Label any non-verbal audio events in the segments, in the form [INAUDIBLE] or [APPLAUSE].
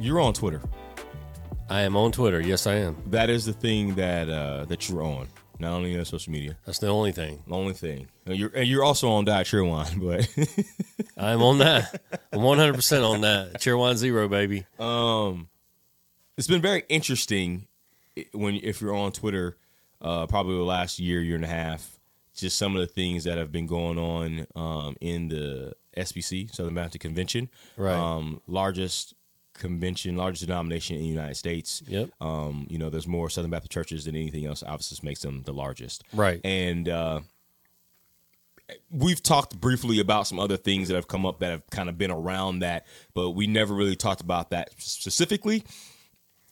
You're on Twitter. I am on Twitter. Yes, I am. That is the thing that uh, that you're on. Not only on social media. That's the only thing. The only thing. And you're and you're also on Diet Cheerwine, [LAUGHS] but I'm on that. I'm 100 percent on that. Cheerwine zero, baby. Um, it's been very interesting when if you're on Twitter, uh, probably the last year, year and a half, just some of the things that have been going on um, in the SBC, Southern Baptist Convention, Right. Um, largest convention, largest denomination in the United States. Yep. Um, you know, there's more Southern Baptist churches than anything else. Obviously, this makes them the largest. Right. And uh, we've talked briefly about some other things that have come up that have kind of been around that, but we never really talked about that specifically.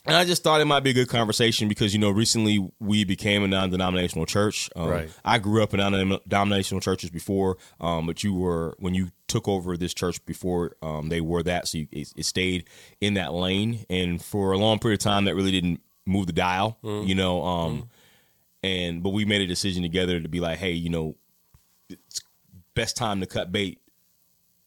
And I just thought it might be a good conversation because you know recently we became a non-denominational church. Um, Right. I grew up in non-denominational churches before, um, but you were when you took over this church before um, they were that, so you, it, it stayed in that lane. And for a long period of time, that really didn't move the dial. You know, um, and but we made a decision together to be like, hey, you know, it's best time to cut bait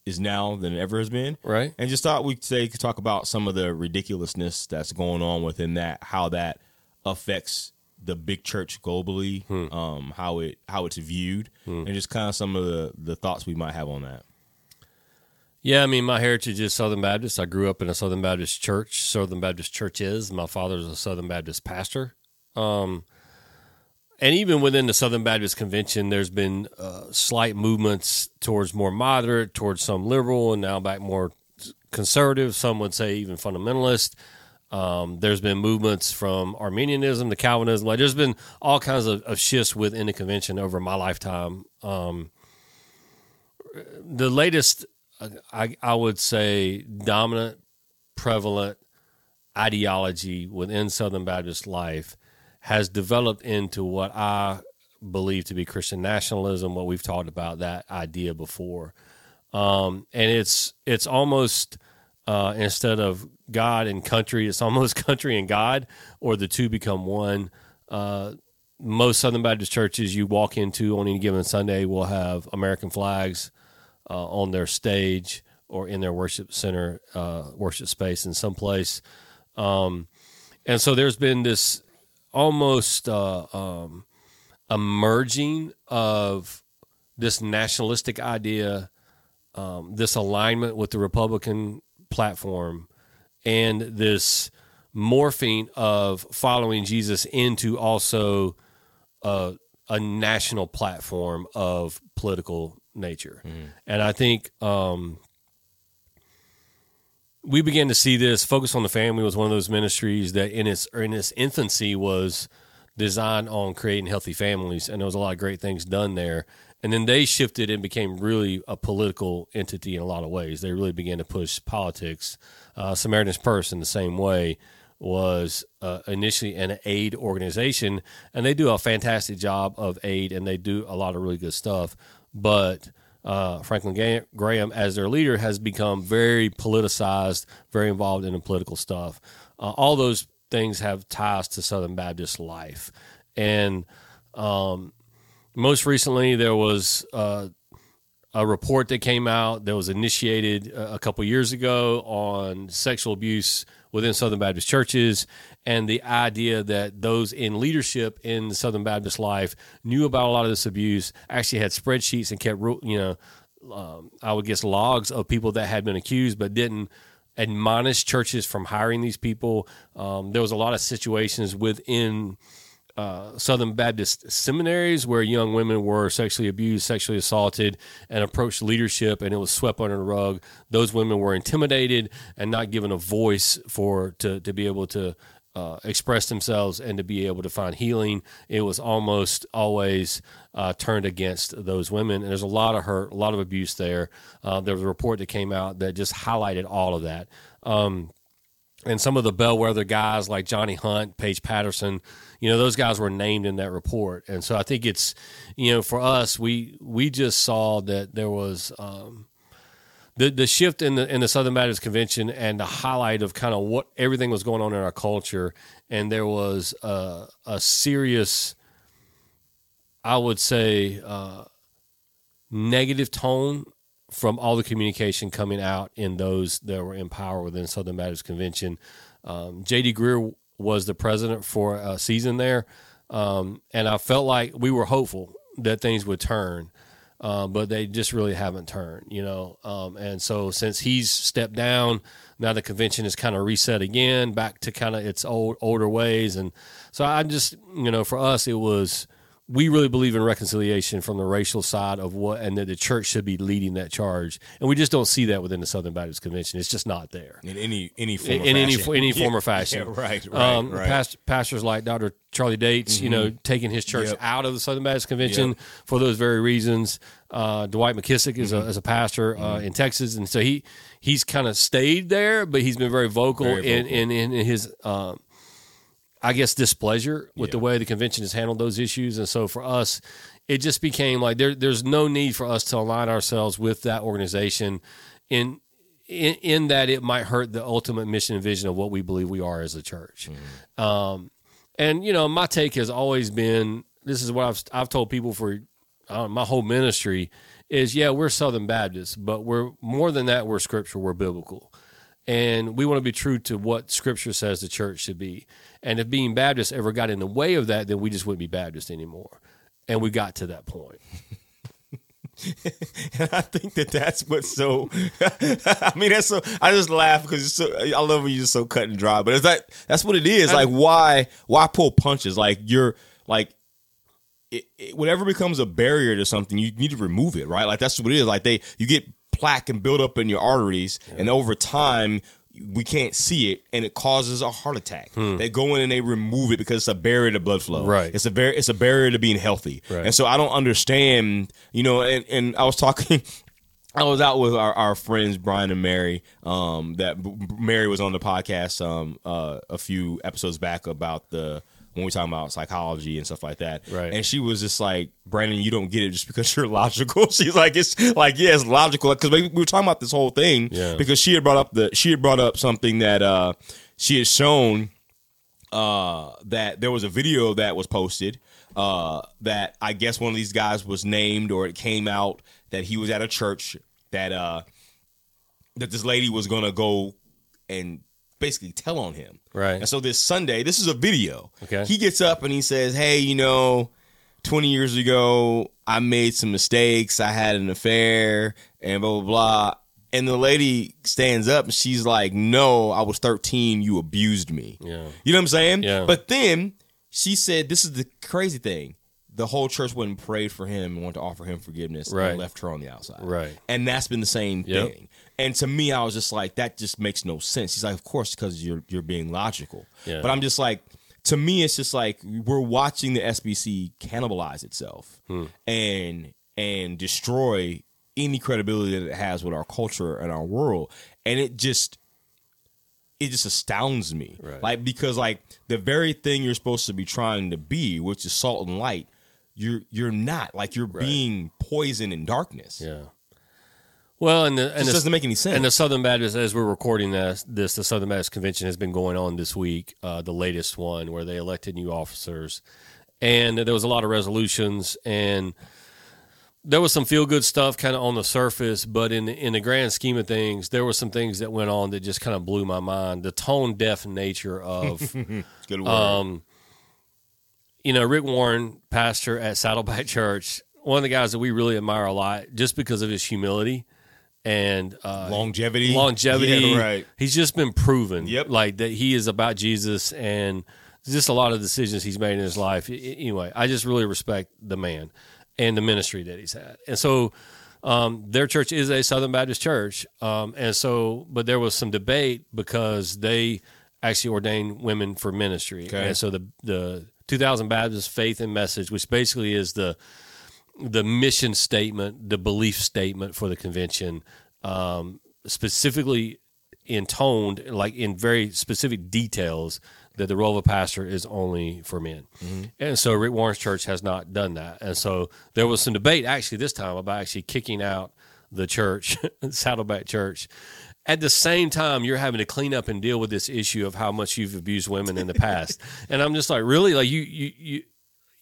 is now than it ever has been. Right. And just thought we'd say could talk about some of the ridiculousness that's going on within that, how that affects the big church globally, um, how it how it's viewed, and just kind of some of the the thoughts we might have on that. Yeah, I mean, my heritage is Southern Baptist. I grew up in a Southern Baptist church. Southern Baptist church is. My father's a Southern Baptist pastor. Um, and even within the Southern Baptist Convention, there's been uh, slight movements towards more moderate, towards some liberal, and now back more conservative. Some would say even fundamentalist. Um, there's been movements from Arminianism to Calvinism. Like there's been all kinds of, of shifts within the convention over my lifetime. Um, the latest, I, I would say, dominant, prevalent ideology within Southern Baptist life has developed into what I believe to be Christian nationalism. What we've talked about that idea before, um, and it's it's almost uh, instead of God and country, it's almost [LAUGHS] country and God, or the two become one. Uh, most Southern Baptist churches you walk into on any given Sunday will have American flags uh, on their stage or in their worship center, uh, worship space in some place. Um, and so there's been this almost uh, um, of this nationalistic idea, um, this alignment with the Republican platform, and this morphing of following Jesus into also a, a national platform of political nature. And I think um, we began to see this. Focus on the Family was one of those ministries that in its in its infancy was designed on creating healthy families, and there was a lot of great things done there. And then they shifted and became really a political entity in a lot of ways. They really began to push politics. Uh, Samaritan's Purse, in the same way, was uh, initially an aid organization, and they do a fantastic job of aid, and they do a lot of really good stuff. But uh, Franklin Graham, as their leader, has become very politicized, very involved in the political stuff. Uh, all those things have ties to Southern Baptist life, and um, most recently there was uh, a report that came out that was initiated a couple years ago on sexual abuse within Southern Baptist churches and the idea that those in leadership in the Southern Baptist life knew about a lot of this abuse, actually had spreadsheets and kept, you know, um, I would guess logs of people that had been accused but didn't admonish churches from hiring these people. Um, there was a lot of situations within uh, Southern Baptist seminaries where young women were sexually abused, sexually assaulted, and approached leadership, and it was swept under the rug. Those women were intimidated and not given a voice for to to be able to uh, express themselves and to be able to find healing. It was almost always uh, turned against those women, and there's a lot of hurt, a lot of abuse there. Uh, there was a report that came out that just highlighted all of that. Um, and some of the bellwether guys like Johnny Hunt, Paige Patterson, you know, those guys were named in that report. And so I think it's, you know, for us, we we just saw that there was um, the the shift in the in the Southern Baptist Convention and the highlight of kind of what everything was going on in our culture, and there was a, a serious, I would say, uh, negative tone from all the communication coming out in those that were in power within Southern Baptist Convention. Um, J.D. Greear was the president for a season there, um, and I felt like we were hopeful that things would turn. Uh, but they just really haven't turned, you know. Um, and so since he's stepped down, now the convention is kind of reset again, back to kind of its old older ways. And so I just, you know, for us, it was we really believe in reconciliation from the racial side of what, and that the church should be leading that charge. And we just don't see that within the Southern Baptist Convention. It's just not there in any any form in, in any any form or fashion. yeah, right, right, Um, right. past- pastors like Dr. Charlie Dates, you know, taking his church Yep. out of the Southern Baptist Convention Yep. for those very reasons. Uh, Dwight McKissic is Mm-hmm. a, is a pastor uh, in Texas, and so he he's kind of stayed there, but he's been very vocal, Very In, vocal. in in his. Um, I guess displeasure with the way the convention has handled those issues, and so for us, it just became like there, there's no need for us to align ourselves with that organization, in in, in that it might hurt the ultimate mission and vision of what we believe we are as a church. Um, and you know, my take has always been this is what I've I've told people for uh, my whole ministry is yeah we're Southern Baptists, but we're more than that. We're Scripture. We're biblical. And we want to be true to what Scripture says the church should be. And if being Baptist ever got in the way of that, then we just wouldn't be Baptist anymore. And we got to that point. [LAUGHS] And I think that that's what's so. [LAUGHS] I mean, that's so. I just laugh because so. I love when you're just so cut and dry. But it's like that's what it is. Like, why? Why pull punches? Like you're like. It, it, whatever becomes a barrier to something, you need to remove it, right? Like that's what it is. Like they, you get plaque and build up in your arteries, and over time, we can't see it, and it causes a heart attack. They go in and they remove it because it's a barrier to blood flow. Hmm. Right. It's a bar- It's a barrier to being healthy. Right. And so I don't understand. You know, and, and I was talking. [LAUGHS] I was out with our, our friends Brian and Mary. Um, that Mary was on the podcast um uh, a few episodes back about the when we talking about psychology and stuff like that. Right. And she was just like, Brandon, you don't get it just because you're [LAUGHS] logical. [LAUGHS] She's like, it's like, yeah, it's logical because we we were talking about this whole thing Yeah. because she had brought up the she had brought up something that uh she had shown uh, that there was a video that was posted uh, that I guess one of these guys was named or it came out that he was at a church that uh, that this lady was gonna go and basically tell on him. Right. And so this Sunday, this is a video. Okay. He gets up and he says, "Hey, you know." 20 years ago, I made some mistakes. I had an affair and blah, blah, blah. And the lady stands up and she's like, No, I was 13. You abused me. Yeah. You know what I'm saying? Yeah. But then she said, This is the crazy thing. The whole church went and prayed for him and wanted to offer him forgiveness Right. and left her on the outside. Right. And that's been the same Yep. thing. And to me, I was just like, that just makes no sense. He's like, Of course, because you're you're being logical. Yeah. But I'm just like, to me, it's just like we're watching the SBC cannibalize itself Hmm. and and destroy any credibility that it has with our culture and our world. And it just it just astounds me. Right. Like because like the very thing you're supposed to be trying to be, which is salt and light, you're you're not. Like you're being poison in darkness. Yeah. Well, and the and the, doesn't make any sense. and the Southern Baptist, as we're recording this, this the Southern Baptist Convention has been going on this week, uh, the latest one where they elected new officers, and there was a lot of resolutions, and there was some feel good stuff kind of on the surface, but in in the grand scheme of things, there were some things that went on that just kind of blew my mind. The tone deaf nature of [LAUGHS] Good word. um, you know, Rick Warren, pastor at Saddleback [LAUGHS] Church, one of the guys that we really admire a lot just because of his humility and uh, longevity. longevity. Yeah, right. He's just been proven, Yep. like that he is about Jesus and just a lot of decisions he's made in his life. Anyway, I just really respect the man and the ministry that he's had. And so um, their church is a Southern Baptist church. Um, and so, but there was some debate because they actually ordained women for ministry. Okay. And so the, the 2000 Baptist Faith and Message, which basically is the, the mission statement, the belief statement for the convention, um, specifically intoned, like in very specific details, that the role of a pastor is only for men. And so Rick Warren's church has not done that. And so there was some debate actually this time about actually kicking out the church, [LAUGHS] Saddleback Church. At the same time, you're having to clean up and deal with this issue of how much you've abused women in the past. [LAUGHS] and I'm just like, really? Like you, you, you,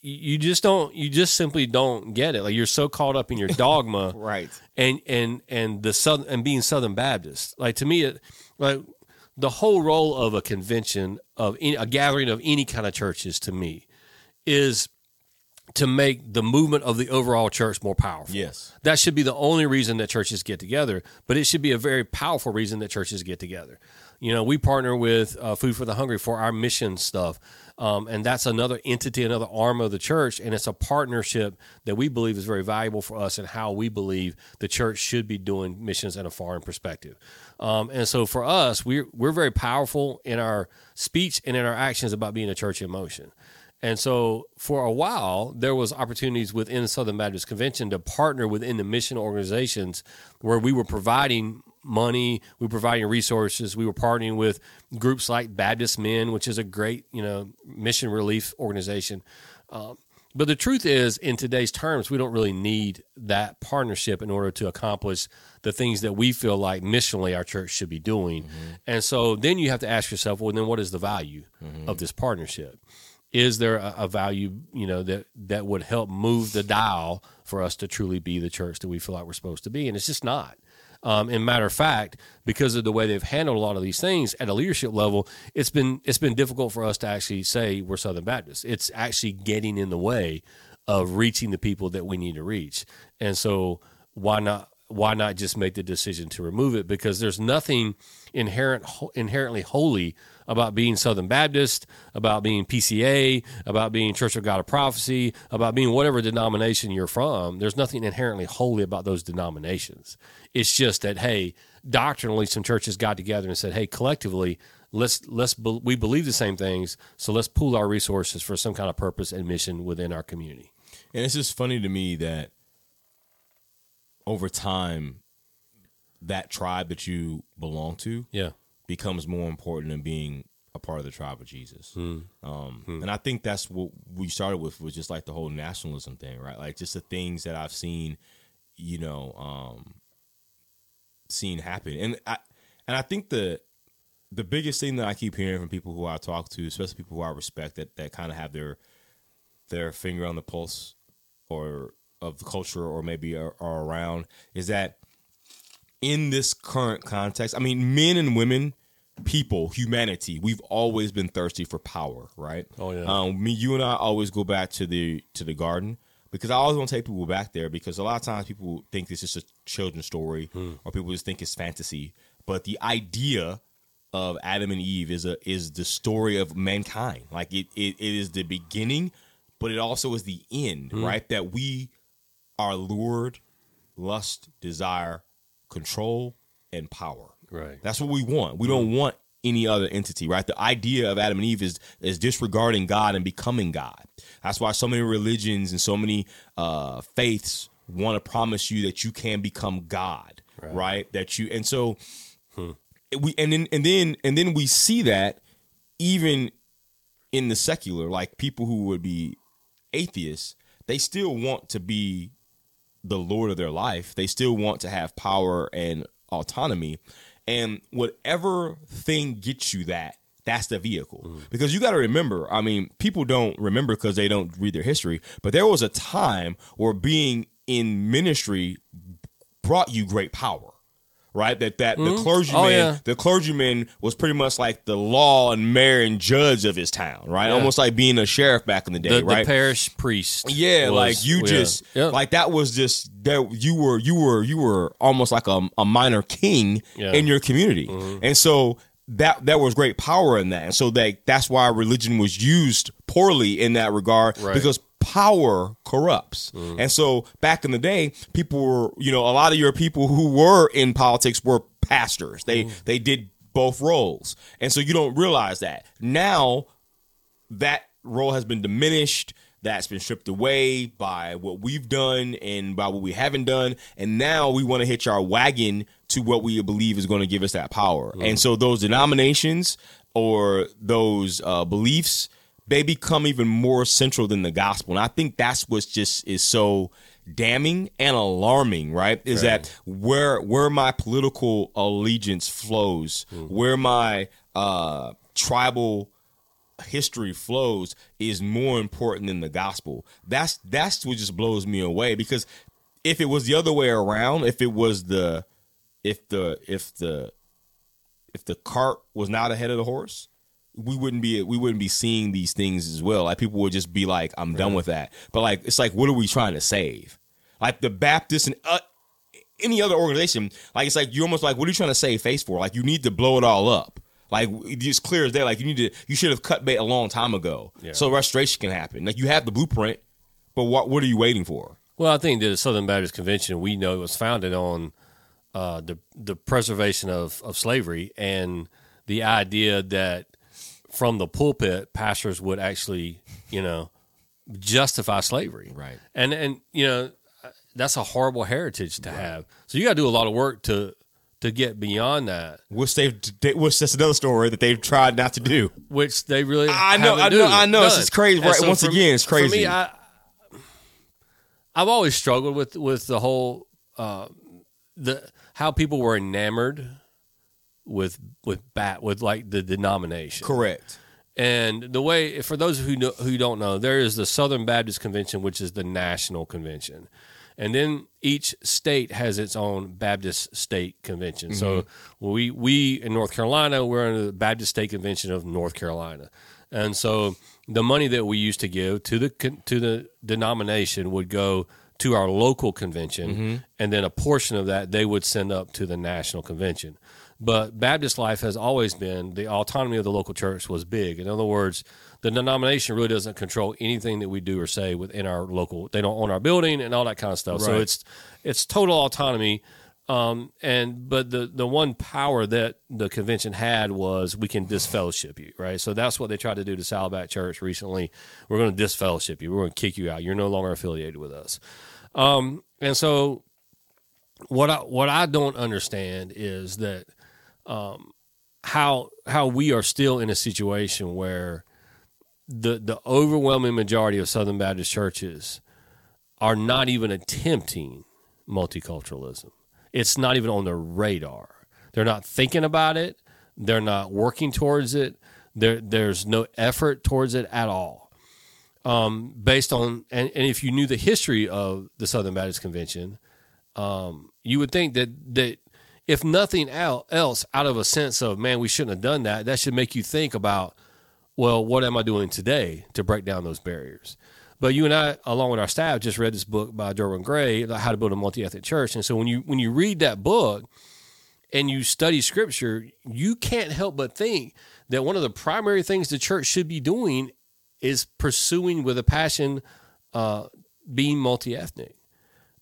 you just don't you just simply don't get it like you're so caught up in your [LAUGHS] dogma Right. and and and the southern and being southern baptist like to me it like the whole role of a convention of any, a gathering of any kind of churches to me is to make the movement of the overall church more powerful Yes. that should be the only reason that churches get together, but it should be a very powerful reason that churches get together. You know, we partner with uh, Food for the Hungry for our mission stuff, um, and that's another entity, another arm of the church, and it's a partnership that we believe is very valuable for us and how we believe the church should be doing missions in a foreign perspective. Um, and so for us, we're we're very powerful in our speech and in our actions about being a church in motion. And so for a while, there was opportunities within the Southern Baptist Convention to partner within the mission organizations where we were providing money, we were providing resources, we were partnering with groups like Baptist Men, which is a great, you know, mission relief organization. Um, but the truth is, in today's terms, we don't really need that partnership in order to accomplish the things that we feel like missionally our church should be doing. And so then you have to ask yourself, well, then what is the value of this partnership? Is there a, a value you know that that would help move the dial for us to truly be the church that we feel like we're supposed to be? And it's just not. Um, and matter of fact because of the way they've handled a lot of these things at a leadership level it's been it's been difficult for us to actually say we're southern baptists it's actually getting in the way of reaching the people that we need to reach. And so why not why not just make the decision to remove it because there's nothing inherent inherently holy about being Southern Baptist, about being PCA, about being Church of God of Prophecy, about being whatever denomination you're from. There's nothing inherently holy about those denominations. It's just that hey, doctrinally, some churches got together and said, hey, collectively, let's let's be, we believe the same things, so let's pool our resources for some kind of purpose and mission within our community. And it's just funny to me that over time, that tribe that you belong to Yeah. becomes more important than being a part of the tribe of Jesus. Um, And I think that's what we started with was just like the whole nationalism thing, right? Like just the things that I've seen, you know, um, seen happen. And I and I think the the biggest thing that I keep hearing from people who I talk to, especially people who I respect that that kind of have their their finger on the pulse or of the culture or maybe are, are around is that in this current context, I mean, men and women, people, humanity, we've always been thirsty for power, right? Oh, yeah. Um, me, you and I always go back to the to the garden because I always want to take people back there because a lot of times people think this is a children's story or people just think it's fantasy, but the idea of Adam and Eve is a is the story of mankind. Like it it, it is the beginning, but it also is the end, right? That we are lured, lust, desire, control, and power. Right. That's what we want. We don't want any other entity, right? The idea of Adam and Eve is is disregarding God and becoming God. That's why so many religions and so many uh, faiths want to promise you that you can become God, right? That you and so we and then and then and then we see that even in the secular, like people who would be atheists, they still want to be the lord of their life. They still want to have power and autonomy. And whatever thing gets you that, that's the vehicle. Mm. Because you got to remember, I mean, people don't remember because they don't read their history, but there was a time where being in ministry brought you great power. Right, that that the mm-hmm. clergyman, Oh, yeah. the clergyman was pretty much like the law and mayor and judge of his town, right? Yeah. Almost like being a sheriff back in the day, The, right? the parish priest. Yeah, was- like you yeah. just Yeah. like that was just that you were you were you were almost like a, a minor king in your community, mm-hmm. and so that that was great power in that, and so that that's why religion was used poorly in that regard Right. because power corrupts. Mm-hmm. And so back in the day, people were, you know, a lot of your people who were in politics were pastors. They mm. they did both roles. And so you don't realize that. Now that role has been diminished. That's been stripped away by what we've done and by what we haven't done. And now we want to hitch our wagon to what we believe is going to give us that power. Mm. And so those denominations or those uh, beliefs, they become even more central than the gospel. And I think that's what's just is so damning and alarming, right? Is that where where my political allegiance flows, where my uh, tribal history flows is more important than the gospel. That's that's what just blows me away because if it was the other way around, if it was the if the if the if the cart was not ahead of the horse, we wouldn't be we wouldn't be seeing these things as well. Like people would just be like, "I'm done with that." But like, it's like, what are we trying to save? Like the Baptist and uh, any other organization, like it's like you're almost like, what are you trying to save face for? Like you need to blow it all up. Like it's clear as day. Like you need to, you should have cut bait a long time ago, Yeah. so restoration can happen. Like you have the blueprint, but what what are you waiting for? Well, I think the Southern Baptist Convention we know was founded on uh, the the preservation of, of slavery and the idea that from the pulpit pastors would actually you know justify slavery Right. and and you know that's a horrible heritage to have so you got to do a lot of work to to get beyond that Which they've, which that's another story that they've tried not to do. which they really I know, I know, I know. It's crazy. Right, once for again, it's For crazy. me, I, I've always struggled with with the whole uh, the how people were enamored with with bat with like the denomination. Correct. And the way, for those who know, who don't know, there is the Southern Baptist Convention, which is the national convention, and then each state has its own Baptist state convention. So mm-hmm. we we in North Carolina, we're in the Baptist State Convention of North Carolina, and so the money that we used to give to the to the denomination would go to our local convention, mm-hmm. and then a portion of that they would send up to the national convention. But Baptist life has always been the autonomy of the local church was big. In other words, the denomination really doesn't control anything that we do or say within our local. They don't own our building and all that kind of stuff. So it's it's total autonomy. Um, and but the the one power that the convention had was we can disfellowship you, right? So that's what they tried to do to Saddleback Church recently. We're going to disfellowship you. We're going to kick you out. You're no longer affiliated with us. Um, and so what I what I don't understand is that um, how how we are still in a situation where the the overwhelming majority of Southern Baptist churches are not even attempting multiculturalism. It's not even on their radar. They're not thinking about it. They're not working towards it. There there's no effort towards it at all. Um, based on and, and if you knew the history of the Southern Baptist Convention, um, you would think that that if nothing else, out of a sense of man, we shouldn't have done that. That should make you think about, well, what am I doing today to break down those barriers? But you and I, along with our staff, just read this book by Derwin Gray, How to Build a Multi-Ethnic Church. And so when you when you read that book and you study Scripture, you can't help but think that one of the primary things the church should be doing is pursuing with a passion uh, being multi-ethnic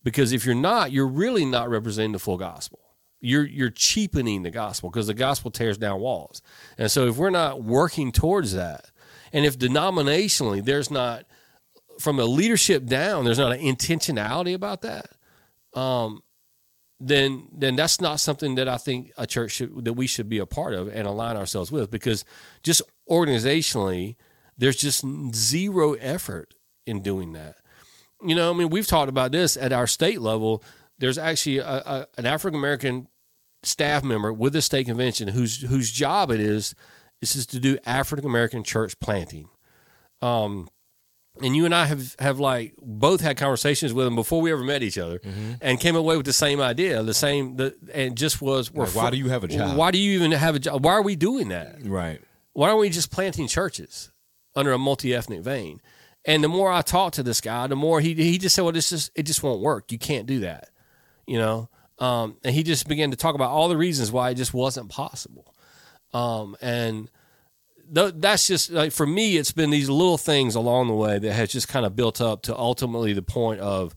because if you're not, you're really not representing the full gospel. You're you're cheapening the gospel because the gospel tears down walls. And so if we're not working towards that, and if denominationally there's not from a leadership down, there's not an intentionality about that, um, then then that's not something that I think a church should that we should be a part of and align ourselves with because just organizationally, there's just zero effort in doing that. You know, I mean, we've talked about this at our state level. There's actually a, a, an African American staff member with the state convention whose whose job it is is just to do African American church planting. Um, and you and I have have like both had conversations with him before we ever met each other, and came away with the same idea, the same, the and just was. Like, why do you have a job? Why do you even have a job? Why are we doing that? Right. why aren't we just planting churches under a multi-ethnic vein? And the more I talked to this guy, the more he he just said, "Well, this just it just won't work. You can't do that," you know. Um, and he just began to talk about all the reasons why it just wasn't possible. Um, and th- that's just like for me, it's been these little things along the way that has just kind of built up to ultimately the point of,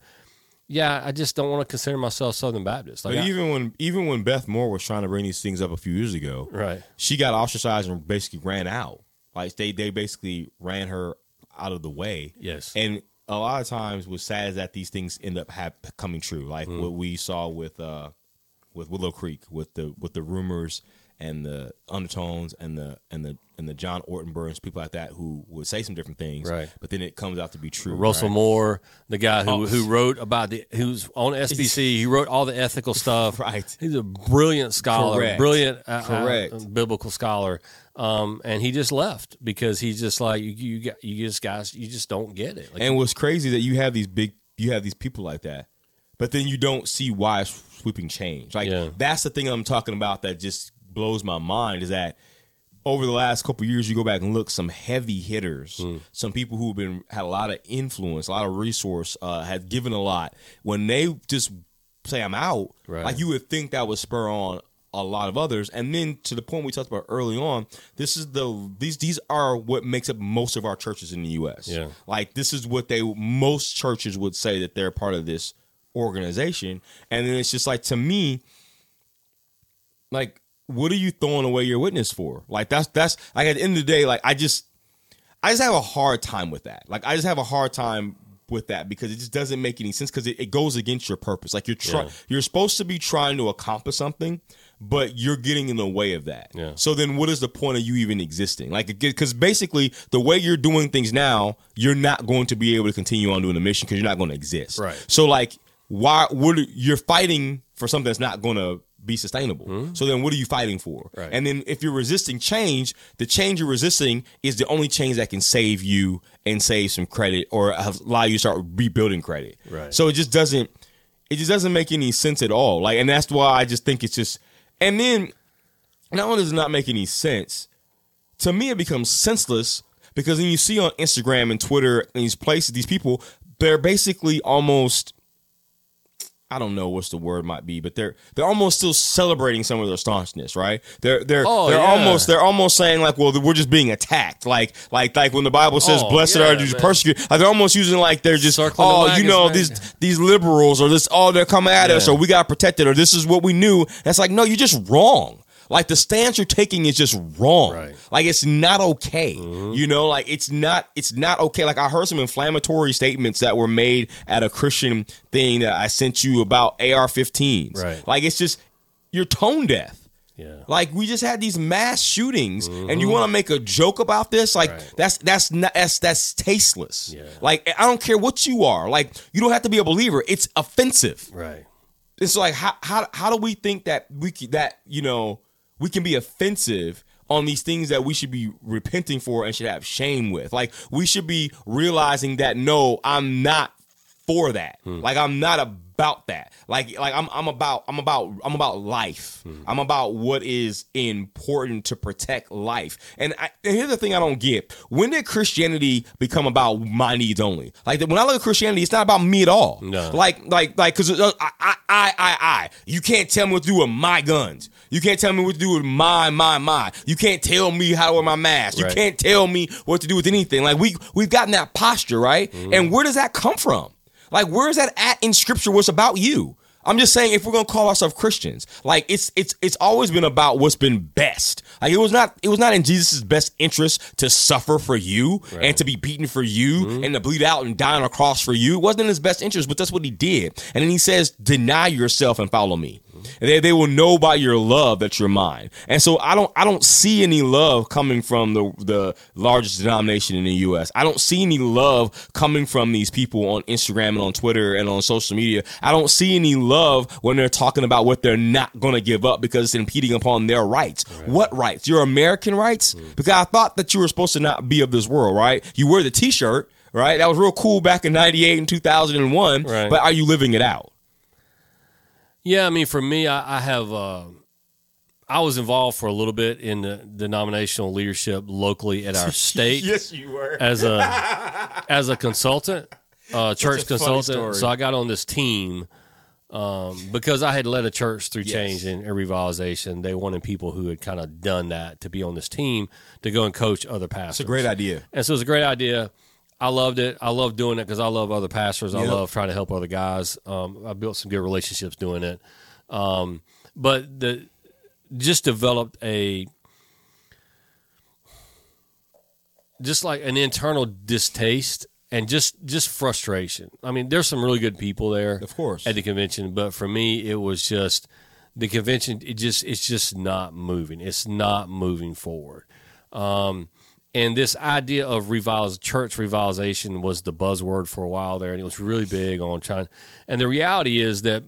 yeah, I just don't want to consider myself Southern Baptist. Like, But I- even when even when Beth Moore was trying to bring these things up a few years ago, right, she got ostracized and basically ran out. Like they they basically ran her out of the way. yes, And a lot of times, what's sad is that these things end up hap- coming true, like Mm. what we saw with uh with Willow Creek, with the with the rumors and the undertones and the and the and the John Ortbergs, people like that who would say some different things, Right. But then it comes out to be true. Russell right? Moore, the guy who Oh. who wrote about the who's on SBC, he wrote all the ethical [LAUGHS] stuff. Right. He's a brilliant scholar, Correct. brilliant uh, Correct. uh, biblical scholar. Um, and he just left because he's just like you, you, got- you just guys, you just don't get it. Like, And what's crazy that you have these big, you have these people like that, but then you don't see why sweeping change. Like Yeah. that's the thing I'm talking about that just blows my mind is that over the last couple of years, you go back and look some heavy hitters, Hmm. some people who've been had a lot of influence, a lot of resource, uh, had given a lot. When they just say I'm out, Right. like you would think that would spur on a lot of others. And then to the point we talked about early on, this is the these these are what makes up most of our churches in the U.S. Yeah. Like this is what they most churches would say that they're part of this organization, and then it's just like to me, like what are you throwing away your witness for? Like that's that's like at the end of the day, like I just I just have a hard time with that. Like I just have a hard time with that because it just doesn't make any sense because it, it goes against your purpose. Like you're trying, Yeah. you're supposed to be trying to accomplish something, but you're getting in the way of that. Yeah. So then, what is the point of you even existing? Like, because basically, the way you're doing things now, you're not going to be able to continue on doing the mission because you're not going to exist. Right. So, like, why? What are- you're fighting for something that's not going to be sustainable. Hmm? So then, what are you fighting for? Right. And then, if you're resisting change, the change you're resisting is the only change that can save you and save some credit or allow you to start rebuilding credit. Right. So it just doesn't. It just doesn't make any sense at all. Like, and that's why I just think it's just. And then, not only does it not make any sense, to me it becomes senseless because then you see on Instagram and Twitter and these places, these people, they're basically almost I don't know what's the word might be, but they're they're almost still celebrating some of their staunchness, right? They're they're Oh, they're yeah. almost they're almost saying like, well, we're just being attacked, like like like when the Bible says, Oh, "Blessed yeah, are you persecuted," like they're almost using like they're just Circling oh, you know man. these these liberals or this oh they're coming at us Yeah. or we got protected or this is what we knew. That's like no, you're just wrong. Like the stance you're taking is just wrong. Right. Like it's not okay. Mm-hmm. You know, like it's not it's not okay. Like I heard some inflammatory statements that were made at a Christian thing that I sent you about AR-15s. Right. Like it's just you're tone deaf. yeah. Like we just had these mass shootings, and you want to make a joke about this? Like Mm-hmm. Right. that's that's not that's that's tasteless. Yeah. Like I don't care what you are. Like you don't have to be a believer. It's offensive. Right. It's like how how how do we think that we that you know we can be offensive on these things that we should be repenting for and should have shame with? Like we should be realizing that no, I'm not for that. Hmm. Like I'm not about that. Like like I'm I'm about I'm about I'm about life. Mm-hmm. I'm about what is important to protect life. And, I, and here's the thing I don't get: when did Christianity become about my needs only? Like when I look at Christianity, it's not about me at all. No. Like like like because uh, I, I I I I you can't tell me what to do with my guns. You can't tell me what to do with my my my. You can't tell me how to wear my mask. You can't tell me what to do with anything. Like we we've gotten that posture right, mm-hmm. and where does that come from? Like where is that at in Scripture? What's about you? I'm just saying if we're gonna call ourselves Christians, like it's it's it's always been about what's been best. Like it was not it was not in Jesus' best interest to suffer for you and to be beaten for you mm-hmm. and to bleed out and die on a cross for you. It wasn't in his best interest, but that's what he did. And then he says, "Deny yourself and follow me." They, they will know by your love that you're mine. And so I don't I don't see any love coming from the the largest denomination in the US. I don't see any love coming from these people on Instagram and on Twitter and on social media. I don't see any love when they're talking about what they're not going to give up because it's impeding upon their rights. What rights? Your American rights? Mm. Because I thought that you were supposed to not be of this world, right? You wear the t-shirt, right? That was real cool back in 98 and 2001, Right. but are you living it out? Yeah, I mean, for me, I, I have. Uh, I was involved for a little bit in the denominational leadership locally at our [LAUGHS] state yes, you were. as a [LAUGHS] as a consultant, uh, church consultant. So I got on this team um, because I had led a church through Yes. change and, and revitalization. They wanted people who had kind of done that to be on this team to go and coach other pastors. It's a great idea. And so it was a great idea. I loved it. I love doing it because I love other pastors. I Yep. love trying to help other guys. Um, I built some good relationships doing it. Um, but the just developed a just like an internal distaste and just just frustration. I mean, there's some really good people there, Of course. at the convention, but for me, it was just the convention it just it's just not moving. It's not moving forward. Um, and this idea of revitaliz- church revitalization was the buzzword for a while there, and it was really big on trying. And the reality is that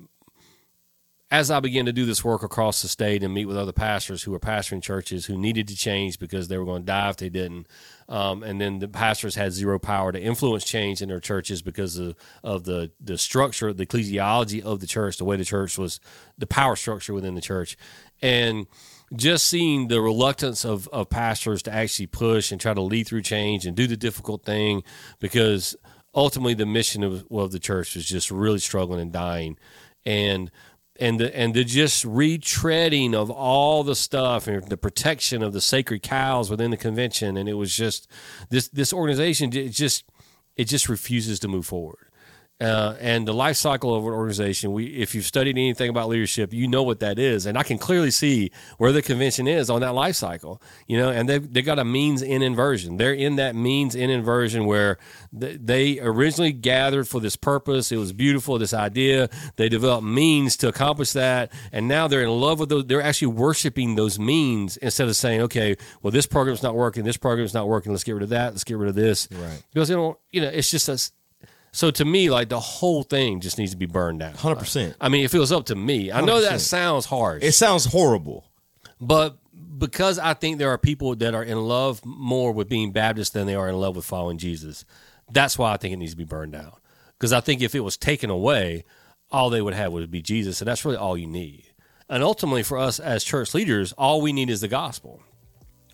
as I began to do this work across the state and meet with other pastors who were pastoring churches who needed to change because they were going to die if they didn't, um, and then the pastors had zero power to influence change in their churches because of, of the the structure, the ecclesiology of the church, the way the church was, the power structure within the church, and just seeing the reluctance of, of pastors to actually push and try to lead through change and do the difficult thing because ultimately the mission of, of the church was just really struggling and dying. And and the and the just retreading of all the stuff and the protection of the sacred cows within the convention. And it was just this this organization it just it just refuses to move forward uh, and the life cycle of an organization. We, if you've studied anything about leadership, you know what that is, and I can clearly see where the convention is on that life cycle. You know, and they've they got a means in inversion. They're in that means in inversion where they originally gathered for this purpose. It was beautiful, this idea. They developed means to accomplish that, and now they're in love with those. They're actually worshiping those means instead of saying, okay, well, this program's not working. This program's not working. Let's get rid of that. Let's get rid of this. Right. Because you know, you know, it's just a so to me, like the whole thing just needs to be burned down. Hundred percent. I mean, if it feels up to me. I know that 100%. sounds harsh, It sounds horrible. but because I think there are people that are in love more with being Baptist than they are in love with following Jesus, that's why I think it needs to be burned down. Because I think if it was taken away, all they would have would be Jesus, and that's really all you need. And ultimately, for us as church leaders, all we need is the gospel.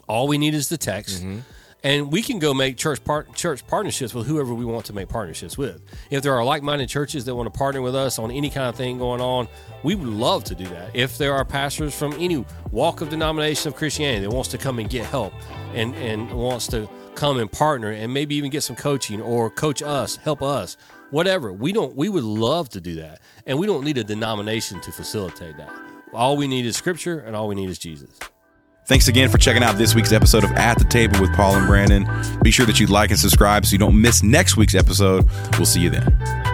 All we need is the text. Mm-hmm. And we can go make church church partnerships with whoever we want to make partnerships with. If there are like-minded churches that want to partner with us on any kind of thing going on, we would love to do that. If there are pastors from any walk of denomination of Christianity that wants to come and get help and and wants to come and partner and maybe even get some coaching or coach us, help us, whatever. We don't we would love to do that. And we don't need a denomination to facilitate that. All we need is scripture and all we need is Jesus. Thanks again for checking out this week's episode of At the Table with Paul and Brandon. Be sure that you like and subscribe so you don't miss next week's episode. We'll see you then.